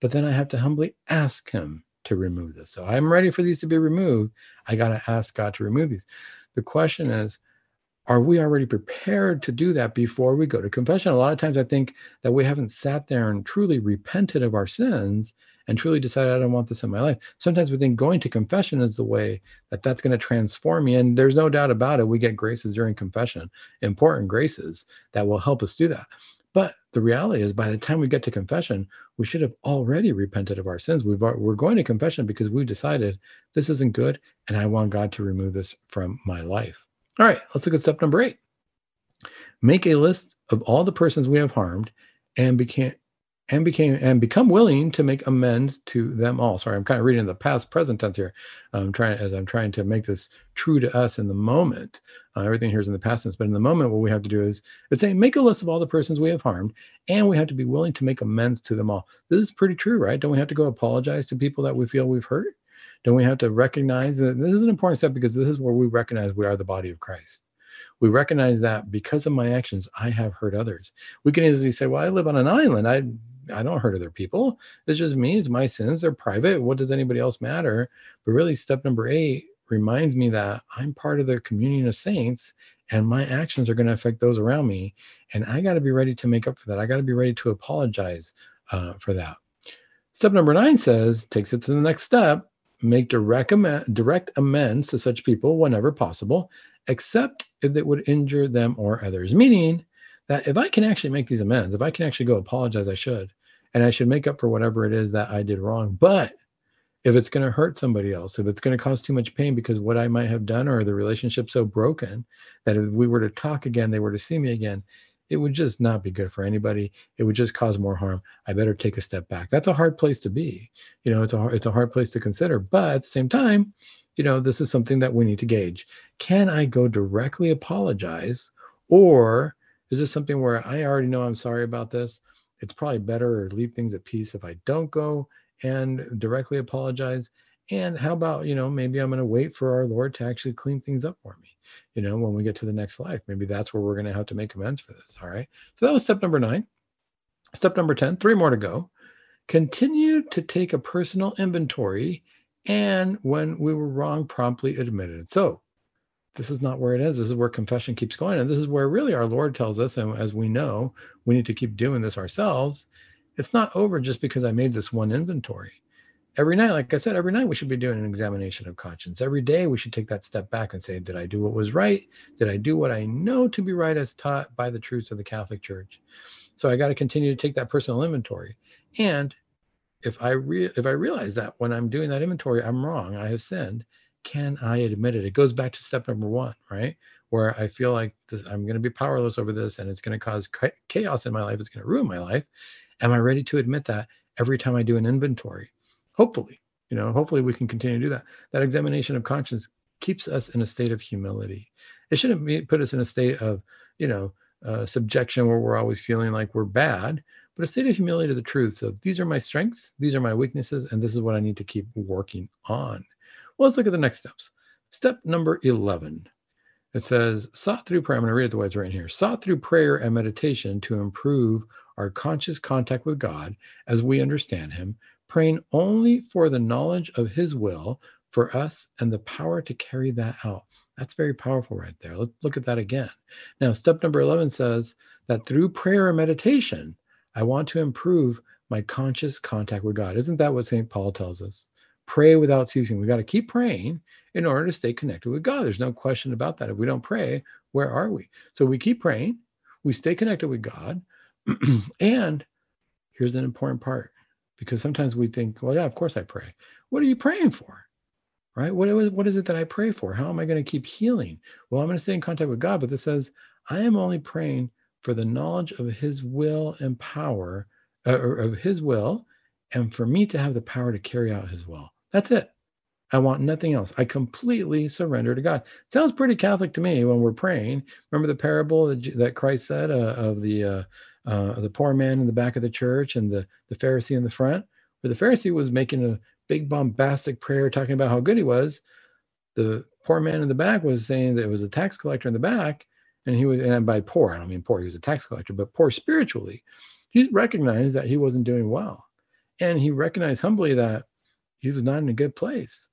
But then I have to humbly ask Him to remove this. So I'm ready for these to be removed. I got to ask God to remove these. The question is, are we already prepared to do that before we go to confession? A lot of times I think that we haven't sat there and truly repented of our sins and truly decided I don't want this in my life. Sometimes we think going to confession is the way that that's going to transform me. And there's no doubt about it. We get graces during confession, important graces that will help us do that. But the reality is, by the time we get to confession, we should have already repented of our sins. we are going to confession because we've decided this isn't good and I want God to remove this from my life. All right, let's look at step number eight. Make a list of all the persons we have harmed and became and became and become willing to make amends to them all. Sorry, I'm kind of reading the past present tense here. I'm trying as I'm trying to make this true to us in the moment. Uh, everything here is in the past tense, but in the moment, what we have to do is it's saying make a list of all the persons we have harmed, and we have to be willing to make amends to them all. This is pretty true, right? Don't we have to go apologize to people that we feel we've hurt? Don't we have to recognize that this is an important step because this is where we recognize we are the body of Christ we recognize that because of my actions, I have hurt others. We can easily say, well, I live on an island. I I don't hurt other people. It's just me. It's my sins. They're private. What does anybody else matter? But really, step number eight reminds me that I'm part of the communion of saints and my actions are going to affect those around me. And I got to be ready to make up for that. I got to be ready to apologize uh, for that. Step number nine says, takes it to the next step make direct, direct amends to such people whenever possible, except if it would injure them or others. Meaning, that if I can actually make these amends, if I can actually go apologize, I should. And I should make up for whatever it is that I did wrong. But if it's going to hurt somebody else, if it's going to cause too much pain because what I might have done or the relationship so broken that if we were to talk again, they were to see me again, it would just not be good for anybody. It would just cause more harm. I better take a step back. That's a hard place to be. You know, it's a it's a hard place to consider. But at the same time, you know, this is something that we need to gauge. Can I go directly apologize or is this something where I already know I'm sorry about this? It's probably better to leave things at peace if I don't go and directly apologize. And how about, you know, maybe I'm going to wait for our Lord to actually clean things up for me, you know, when we get to the next life. Maybe that's where we're going to have to make amends for this. All right. So that was step number nine. Step number 10, three more to go. Continue to take a personal inventory and when we were wrong, promptly admitted. it. So this is not where it is. This is where confession keeps going. And this is where really our Lord tells us, and as we know, we need to keep doing this ourselves. It's not over just because I made this one inventory. Every night, like I said, every night we should be doing an examination of conscience. Every day we should take that step back and say, Did I do what was right? Did I do what I know to be right as taught by the truths of the Catholic Church? So I got to continue to take that personal inventory. And if I re- if I realize that when I'm doing that inventory, I'm wrong, I have sinned, can I admit it? It goes back to step number one, right? Where I feel like this, I'm going to be powerless over this and it's going to cause chaos in my life. It's going to ruin my life. Am I ready to admit that every time I do an inventory? Hopefully, you know, hopefully we can continue to do that. That examination of conscience keeps us in a state of humility. It shouldn't be, put us in a state of, you know, uh, subjection where we're always feeling like we're bad, but a state of humility to the truth of these are my strengths, these are my weaknesses, and this is what I need to keep working on. Well, let's look at the next steps. Step number 11. It says, sought through prayer. I'm going to read the it's written here. Sought through prayer and meditation to improve our conscious contact with God as we understand Him, praying only for the knowledge of His will for us and the power to carry that out. That's very powerful right there. Let's look at that again. Now, step number 11 says that through prayer and meditation, I want to improve my conscious contact with God. Isn't that what St. Paul tells us? pray without ceasing. We got to keep praying in order to stay connected with God. There's no question about that. If we don't pray, where are we? So we keep praying, we stay connected with God. and here's an important part because sometimes we think, well, yeah, of course I pray. What are you praying for? right? What, what is it that I pray for? How am I going to keep healing? Well, I'm going to stay in contact with God, but this says, I am only praying for the knowledge of his will and power, uh, of his will, and for me to have the power to carry out his will. That's it. I want nothing else. I completely surrender to God. Sounds pretty Catholic to me when we're praying. Remember the parable that, that Christ said uh, of the uh, uh, the poor man in the back of the church and the, the Pharisee in the front, where the Pharisee was making a big bombastic prayer talking about how good he was. The poor man in the back was saying that it was a tax collector in the back, and he was, and by poor, I don't mean poor, he was a tax collector, but poor spiritually. He recognized that he wasn't doing well. And he recognized humbly that he was not in a good place.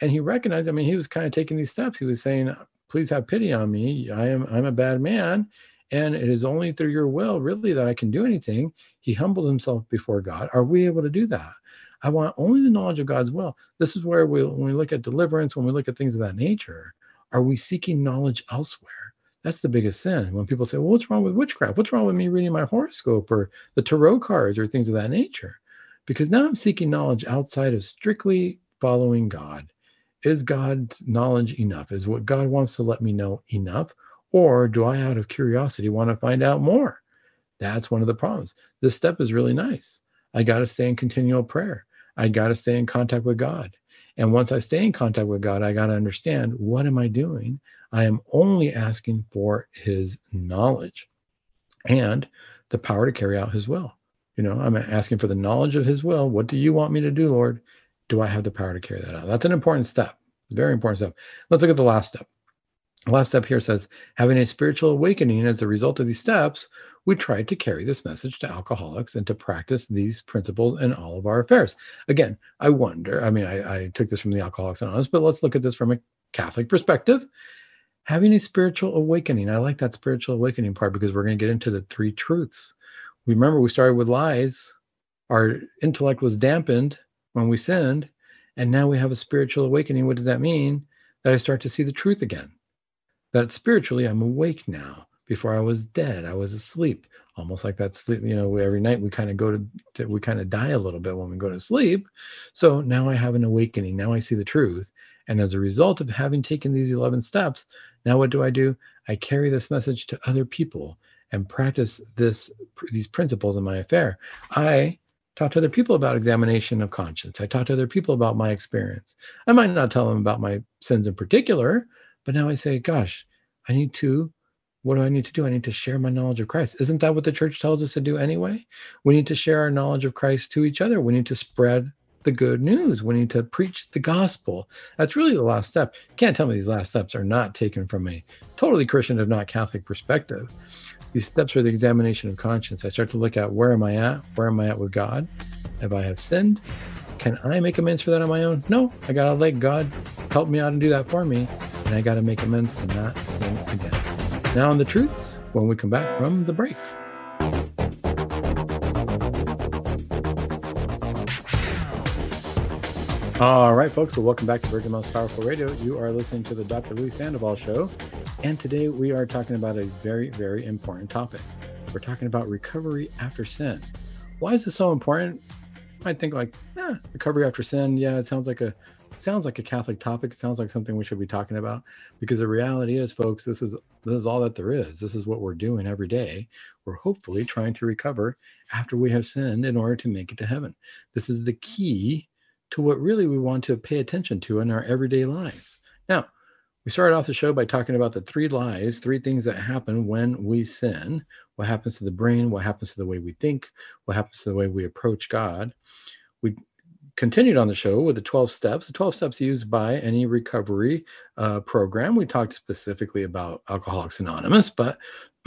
And he recognized, I mean, he was kind of taking these steps. He was saying, please have pity on me. I am I'm a bad man. And it is only through your will, really, that I can do anything. He humbled himself before God. Are we able to do that? I want only the knowledge of God's will. This is where we, when we look at deliverance, when we look at things of that nature, are we seeking knowledge elsewhere? That's the biggest sin. When people say, well, what's wrong with witchcraft? What's wrong with me reading my horoscope or the tarot cards or things of that nature? Because now I'm seeking knowledge outside of strictly following God. Is God's knowledge enough? Is what God wants to let me know enough? Or do I, out of curiosity, want to find out more? That's one of the problems. This step is really nice. I got to stay in continual prayer. I got to stay in contact with God. And once I stay in contact with God, I got to understand what am I doing? I am only asking for his knowledge and the power to carry out his will. You know, I'm asking for the knowledge of his will. What do you want me to do, Lord? Do I have the power to carry that out? That's an important step. Very important step. Let's look at the last step. The last step here says, having a spiritual awakening as a result of these steps, we try to carry this message to alcoholics and to practice these principles in all of our affairs. Again, I wonder, I mean, I, I took this from the Alcoholics Anonymous, but let's look at this from a Catholic perspective having a spiritual awakening. I like that spiritual awakening part because we're going to get into the three truths. Remember we started with lies. Our intellect was dampened when we sinned, and now we have a spiritual awakening. What does that mean? That I start to see the truth again. That spiritually I'm awake now. Before I was dead, I was asleep. Almost like that sleep, you know, every night we kind of go to, we kind of die a little bit when we go to sleep. So now I have an awakening. Now I see the truth. And as a result of having taken these 11 steps, now what do I do? I carry this message to other people and practice this these principles in my affair. I talk to other people about examination of conscience. I talk to other people about my experience. I might not tell them about my sins in particular, but now I say, gosh, I need to what do I need to do? I need to share my knowledge of Christ. Isn't that what the church tells us to do anyway? We need to share our knowledge of Christ to each other. We need to spread the good news. We need to preach the gospel. That's really the last step. You can't tell me these last steps are not taken from a totally Christian, if not Catholic perspective. These steps are the examination of conscience. I start to look at where am I at? Where am I at with God? Have I have sinned? Can I make amends for that on my own? No, I gotta let God help me out and do that for me, and I gotta make amends to not sin again. Now on the truths when we come back from the break. All right, folks. Well, welcome back to Virgin Most Powerful Radio. You are listening to the Dr. Louis Sandoval Show. And today we are talking about a very, very important topic. We're talking about recovery after sin. Why is this so important? Might think like, eh, recovery after sin. Yeah, it sounds like a sounds like a Catholic topic. It sounds like something we should be talking about. Because the reality is, folks, this is this is all that there is. This is what we're doing every day. We're hopefully trying to recover after we have sinned in order to make it to heaven. This is the key to what really we want to pay attention to in our everyday lives. Now, we started off the show by talking about the three lies, three things that happen when we sin. What happens to the brain? What happens to the way we think? What happens to the way we approach God? We continued on the show with the 12 steps, the 12 steps used by any recovery uh, program. We talked specifically about Alcoholics Anonymous, but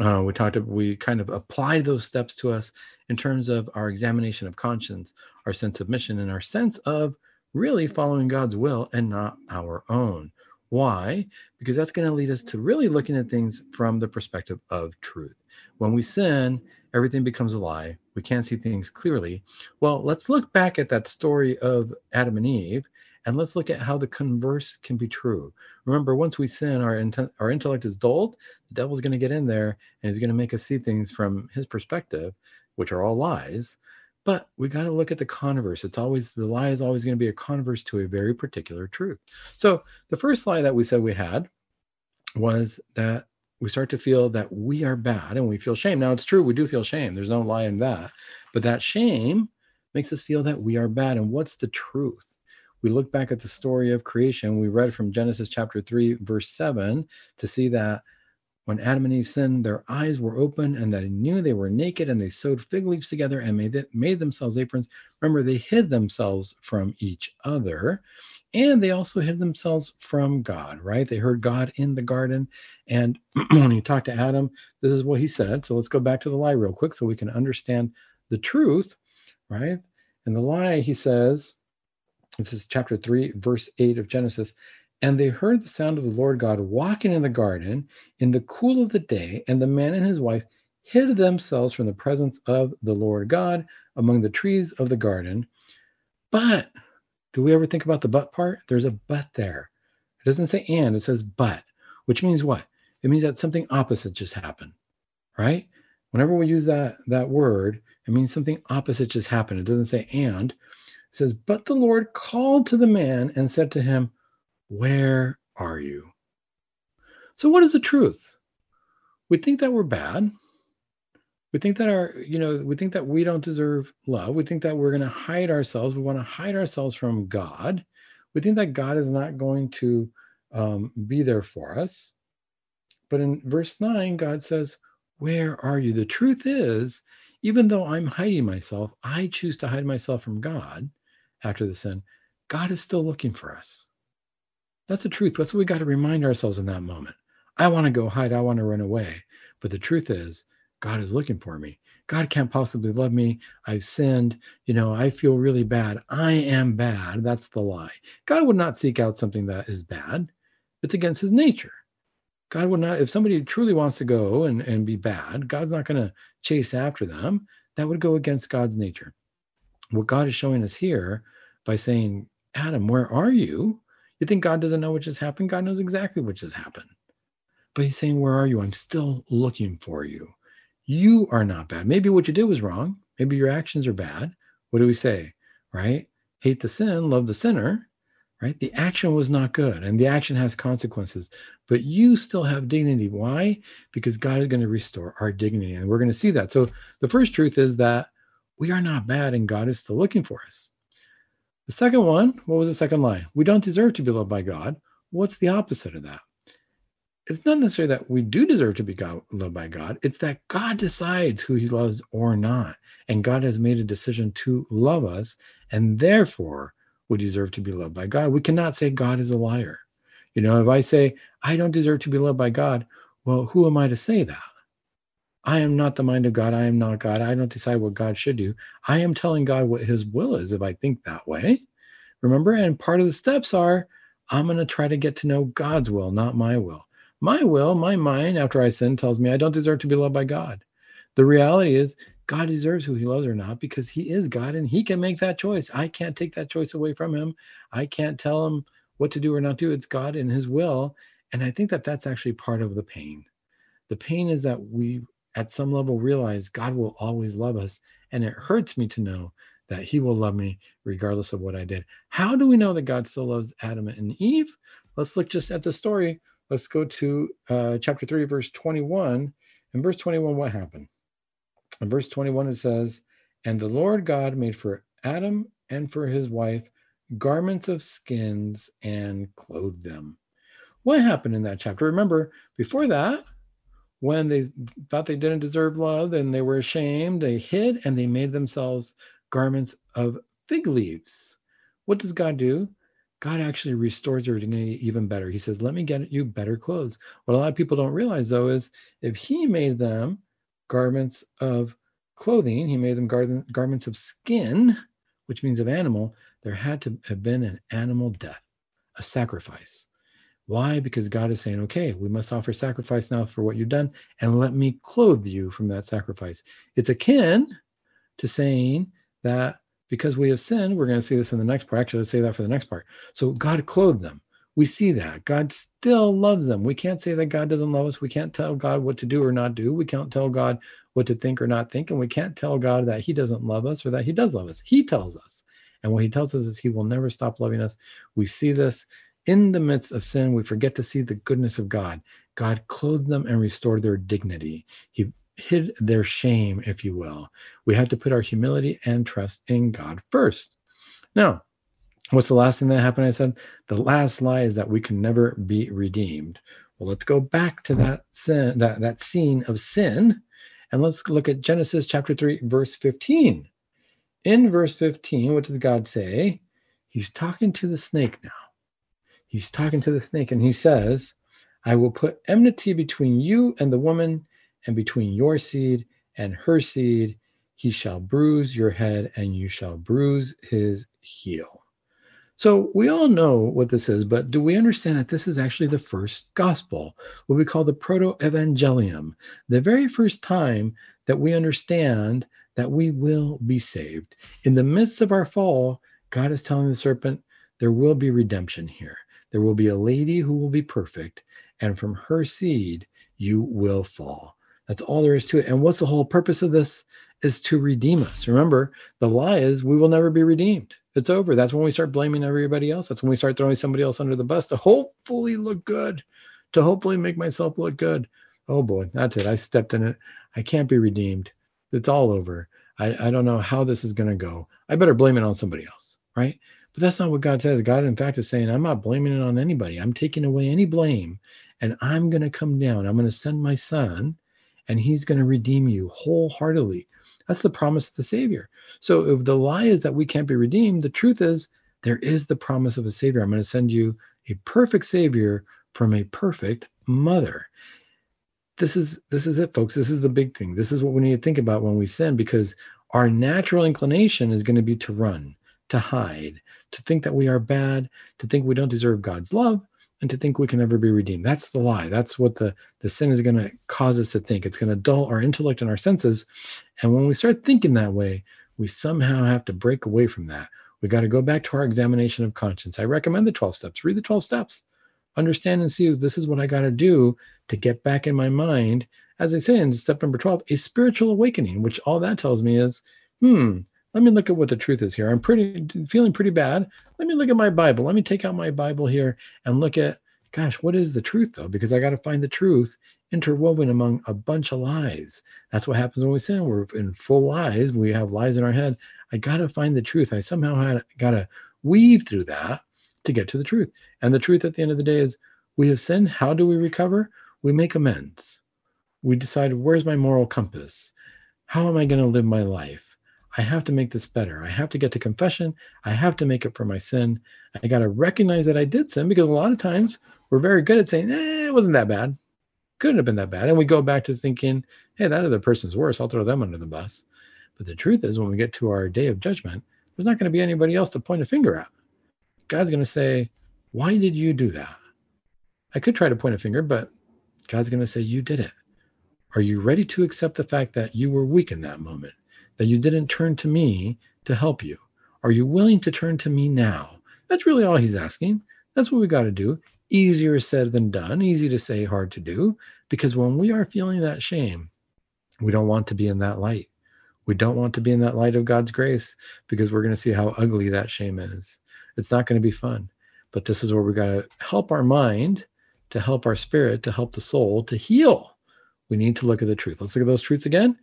uh, we talked, we kind of applied those steps to us in terms of our examination of conscience, our sense of mission, and our sense of really following God's will and not our own. Why? Because that's going to lead us to really looking at things from the perspective of truth. When we sin, everything becomes a lie. We can't see things clearly. Well, let's look back at that story of Adam and Eve and let's look at how the converse can be true. Remember, once we sin, our, our intellect is dulled. The devil's going to get in there and he's going to make us see things from his perspective, which are all lies. But we got to look at the converse. It's always the lie is always going to be a converse to a very particular truth. So the first lie that we said we had was that we start to feel that we are bad and we feel shame. Now it's true, we do feel shame. There's no lie in that. But that shame makes us feel that we are bad. And what's the truth? We look back at the story of creation. We read from Genesis chapter 3, verse 7, to see that when Adam and Eve sinned, their eyes were open and they knew they were naked and they sewed fig leaves together and made, it, made themselves aprons. Remember, they hid themselves from each other and they also hid themselves from God, right? They heard God in the garden. And when he talked to Adam, this is what he said. So let's go back to the lie real quick so we can understand the truth, right? And the lie, he says, this is chapter 3, verse 8 of Genesis. And they heard the sound of the Lord God walking in the garden in the cool of the day, and the man and his wife hid themselves from the presence of the Lord God among the trees of the garden. But do we ever think about the but part? There's a but there. It doesn't say and, it says but, which means what? It means that something opposite just happened, right? Whenever we use that that word, it means something opposite just happened. It doesn't say and. It says, But the Lord called to the man and said to him, Where are you? So, what is the truth? We think that we're bad. We think that our, you know, we think that we don't deserve love. We think that we're going to hide ourselves. We want to hide ourselves from God. We think that God is not going to um, be there for us. But in verse 9, God says, Where are you? The truth is, even though I'm hiding myself, I choose to hide myself from God after the sin. God is still looking for us. That's the truth. That's what we got to remind ourselves in that moment. I want to go hide. I want to run away. But the truth is, God is looking for me. God can't possibly love me. I've sinned. You know, I feel really bad. I am bad. That's the lie. God would not seek out something that is bad. It's against his nature. God would not, if somebody truly wants to go and, and be bad, God's not going to chase after them. That would go against God's nature. What God is showing us here by saying, Adam, where are you? You think God doesn't know what just happened? God knows exactly what just happened. But he's saying, Where are you? I'm still looking for you. You are not bad. Maybe what you did was wrong. Maybe your actions are bad. What do we say? Right? Hate the sin, love the sinner right? The action was not good and the action has consequences, but you still have dignity. Why? Because God is going to restore our dignity. And we're going to see that. So the first truth is that we are not bad and God is still looking for us. The second one, what was the second lie? We don't deserve to be loved by God. What's the opposite of that? It's not necessarily that we do deserve to be God, loved by God. It's that God decides who he loves or not. And God has made a decision to love us. And therefore, we deserve to be loved by God. We cannot say God is a liar. You know, if I say, I don't deserve to be loved by God, well, who am I to say that? I am not the mind of God. I am not God. I don't decide what God should do. I am telling God what his will is if I think that way. Remember? And part of the steps are I'm going to try to get to know God's will, not my will. My will, my mind, after I sin, tells me I don't deserve to be loved by God. The reality is God deserves who he loves or not because he is God and he can make that choice. I can't take that choice away from him. I can't tell him what to do or not do. It's God and his will. And I think that that's actually part of the pain. The pain is that we, at some level, realize God will always love us. And it hurts me to know that he will love me regardless of what I did. How do we know that God still loves Adam and Eve? Let's look just at the story. Let's go to uh, chapter 3, verse 21. In verse 21, what happened? In verse 21, it says, And the Lord God made for Adam and for his wife garments of skins and clothed them. What happened in that chapter? Remember, before that, when they thought they didn't deserve love and they were ashamed, they hid and they made themselves garments of fig leaves. What does God do? God actually restores their dignity even better. He says, Let me get you better clothes. What a lot of people don't realize, though, is if He made them garments of clothing. He made them gar- garments of skin, which means of animal. There had to have been an animal death, a sacrifice. Why? Because God is saying, okay, we must offer sacrifice now for what you've done, and let me clothe you from that sacrifice. It's akin to saying that because we have sinned, we're going to see this in the next part. Actually, let's say that for the next part. So God clothed them we see that God still loves them. We can't say that God doesn't love us. We can't tell God what to do or not do. We can't tell God what to think or not think. And we can't tell God that He doesn't love us or that He does love us. He tells us. And what He tells us is He will never stop loving us. We see this in the midst of sin. We forget to see the goodness of God. God clothed them and restored their dignity. He hid their shame, if you will. We have to put our humility and trust in God first. Now, what's the last thing that happened? I said the last lie is that we can never be redeemed. Well, let's go back to that sin, that, that scene of sin, and let's look at Genesis chapter 3, verse 15. In verse 15, what does God say? He's talking to the snake now. He's talking to the snake, and he says, I will put enmity between you and the woman, and between your seed and her seed. He shall bruise your head, and you shall bruise his heel. So we all know what this is, but do we understand that this is actually the first gospel, what we call the proto evangelium, the very first time that we understand that we will be saved. In the midst of our fall, God is telling the serpent, there will be redemption here. There will be a lady who will be perfect, and from her seed you will fall. That's all there is to it. And what's the whole purpose of this? Is to redeem us. Remember, the lie is we will never be redeemed. It's over. That's when we start blaming everybody else. That's when we start throwing somebody else under the bus to hopefully look good, to hopefully make myself look good. Oh boy, that's it. I stepped in it. I can't be redeemed. It's all over. I, I don't know how this is going to go. I better blame it on somebody else, right? But that's not what God says. God, in fact, is saying, I'm not blaming it on anybody. I'm taking away any blame and I'm going to come down. I'm going to send my son and he's going to redeem you wholeheartedly. That's the promise of the Savior. So if the lie is that we can't be redeemed, the truth is there is the promise of a Savior. I'm going to send you a perfect Savior from a perfect mother. This is this is it, folks. This is the big thing. This is what we need to think about when we sin, because our natural inclination is going to be to run, to hide, to think that we are bad, to think we don't deserve God's love, and to think we can never be redeemed. That's the lie. That's what the, the sin is going to cause us to think. It's going to dull our intellect and our senses. And when we start thinking that way, we somehow have to break away from that. We got to go back to our examination of conscience. I recommend the 12 steps. Read the 12 steps. Understand and see this is what I got to do to get back in my mind. As I say in step number 12, a spiritual awakening, which all that tells me is, hmm, let me look at what the truth is here. I'm pretty feeling pretty bad. Let me look at my Bible. Let me take out my Bible here and look at, gosh, what is the truth though? Because I got to find the truth interwoven among a bunch of lies. That's what happens when we sin. We're in full lies. We have lies in our head. I got to find the truth. I somehow had got to weave through that to get to the truth. And the truth at the end of the day is we have sinned. How do we recover? We make amends. We decide where's my moral compass? How am I going to live my life? I have to make this better. I have to get to confession. I have to make up for my sin. I got to recognize that I did sin because a lot of times we're very good at saying, eh, it wasn't that bad. Couldn't have been that bad. And we go back to thinking, hey, that other person's worse. I'll throw them under the bus. But the truth is, when we get to our day of judgment, there's not going to be anybody else to point a finger at. God's going to say, why did you do that? I could try to point a finger, but God's going to say, you did it. Are you ready to accept the fact that you were weak in that moment? That you didn't turn to me to help you? Are you willing to turn to me now? That's really all he's asking. That's what we got to do. Easier said than done, easy to say, hard to do. Because when we are feeling that shame, we don't want to be in that light. We don't want to be in that light of God's grace because we're going to see how ugly that shame is. It's not going to be fun. But this is where we got to help our mind, to help our spirit, to help the soul to heal. We need to look at the truth. Let's look at those truths again.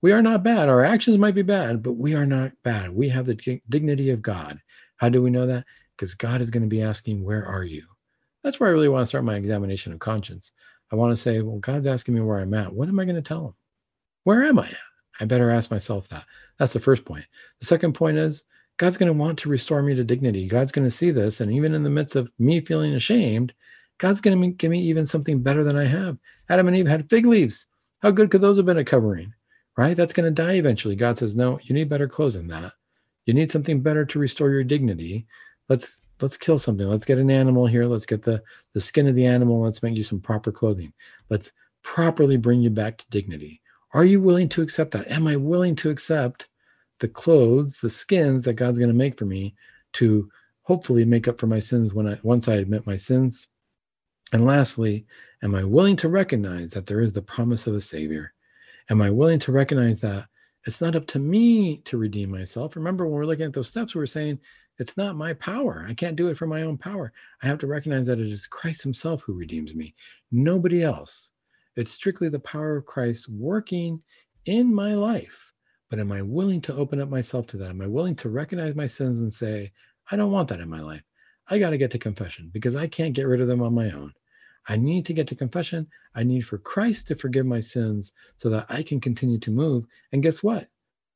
We are not bad. Our actions might be bad, but we are not bad. We have the dignity of God. How do we know that? Because God is going to be asking, Where are you? That's where I really want to start my examination of conscience. I want to say, Well, God's asking me where I'm at. What am I going to tell him? Where am I at? I better ask myself that. That's the first point. The second point is, God's going to want to restore me to dignity. God's going to see this. And even in the midst of me feeling ashamed, God's going to give me even something better than I have. Adam and Eve had fig leaves. How good could those have been a covering? Right? That's going to die eventually. God says, no, you need better clothes than that. You need something better to restore your dignity. Let's let's kill something. Let's get an animal here. Let's get the the skin of the animal. Let's make you some proper clothing. Let's properly bring you back to dignity. Are you willing to accept that? Am I willing to accept the clothes, the skins that God's going to make for me to hopefully make up for my sins when I once I admit my sins? And lastly, am I willing to recognize that there is the promise of a savior? Am I willing to recognize that it's not up to me to redeem myself? Remember, when we're looking at those steps, we're saying it's not my power. I can't do it for my own power. I have to recognize that it is Christ Himself who redeems me, nobody else. It's strictly the power of Christ working in my life. But am I willing to open up myself to that? Am I willing to recognize my sins and say, I don't want that in my life? I got to get to confession because I can't get rid of them on my own. I need to get to confession. I need for Christ to forgive my sins so that I can continue to move. And guess what?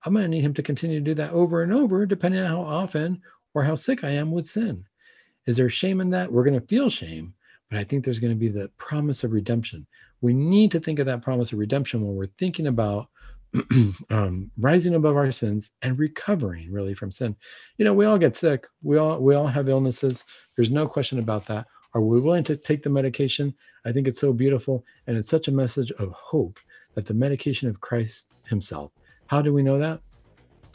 I'm going to need him to continue to do that over and over, depending on how often or how sick I am with sin. Is there shame in that? We're going to feel shame, but I think there's going to be the promise of redemption. We need to think of that promise of redemption when we're thinking about um, rising above our sins and recovering really from sin. You know, we all get sick. We all we all have illnesses. There's no question about that. Are we willing to take the medication? I think it's so beautiful, and it's such a message of hope that the medication of Christ Himself. How do we know that?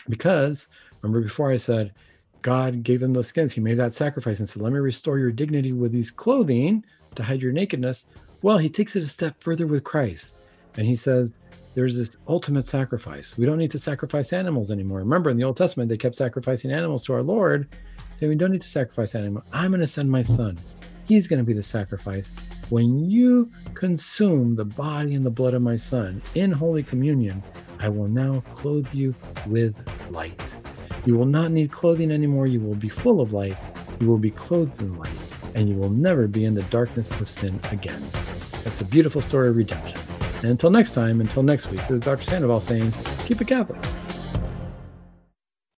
Because remember before I said God gave them those skins. He made that sacrifice and said, Let me restore your dignity with these clothing to hide your nakedness. Well, he takes it a step further with Christ. And he says, There's this ultimate sacrifice. We don't need to sacrifice animals anymore. Remember, in the Old Testament, they kept sacrificing animals to our Lord, saying, We don't need to sacrifice animals. I'm going to send my son. He's going to be the sacrifice. When you consume the body and the blood of my son in Holy Communion, I will now clothe you with light. You will not need clothing anymore. You will be full of light. You will be clothed in light, and you will never be in the darkness of sin again. That's a beautiful story of redemption. And until next time, until next week, this is Dr. Sandoval saying, keep it Catholic.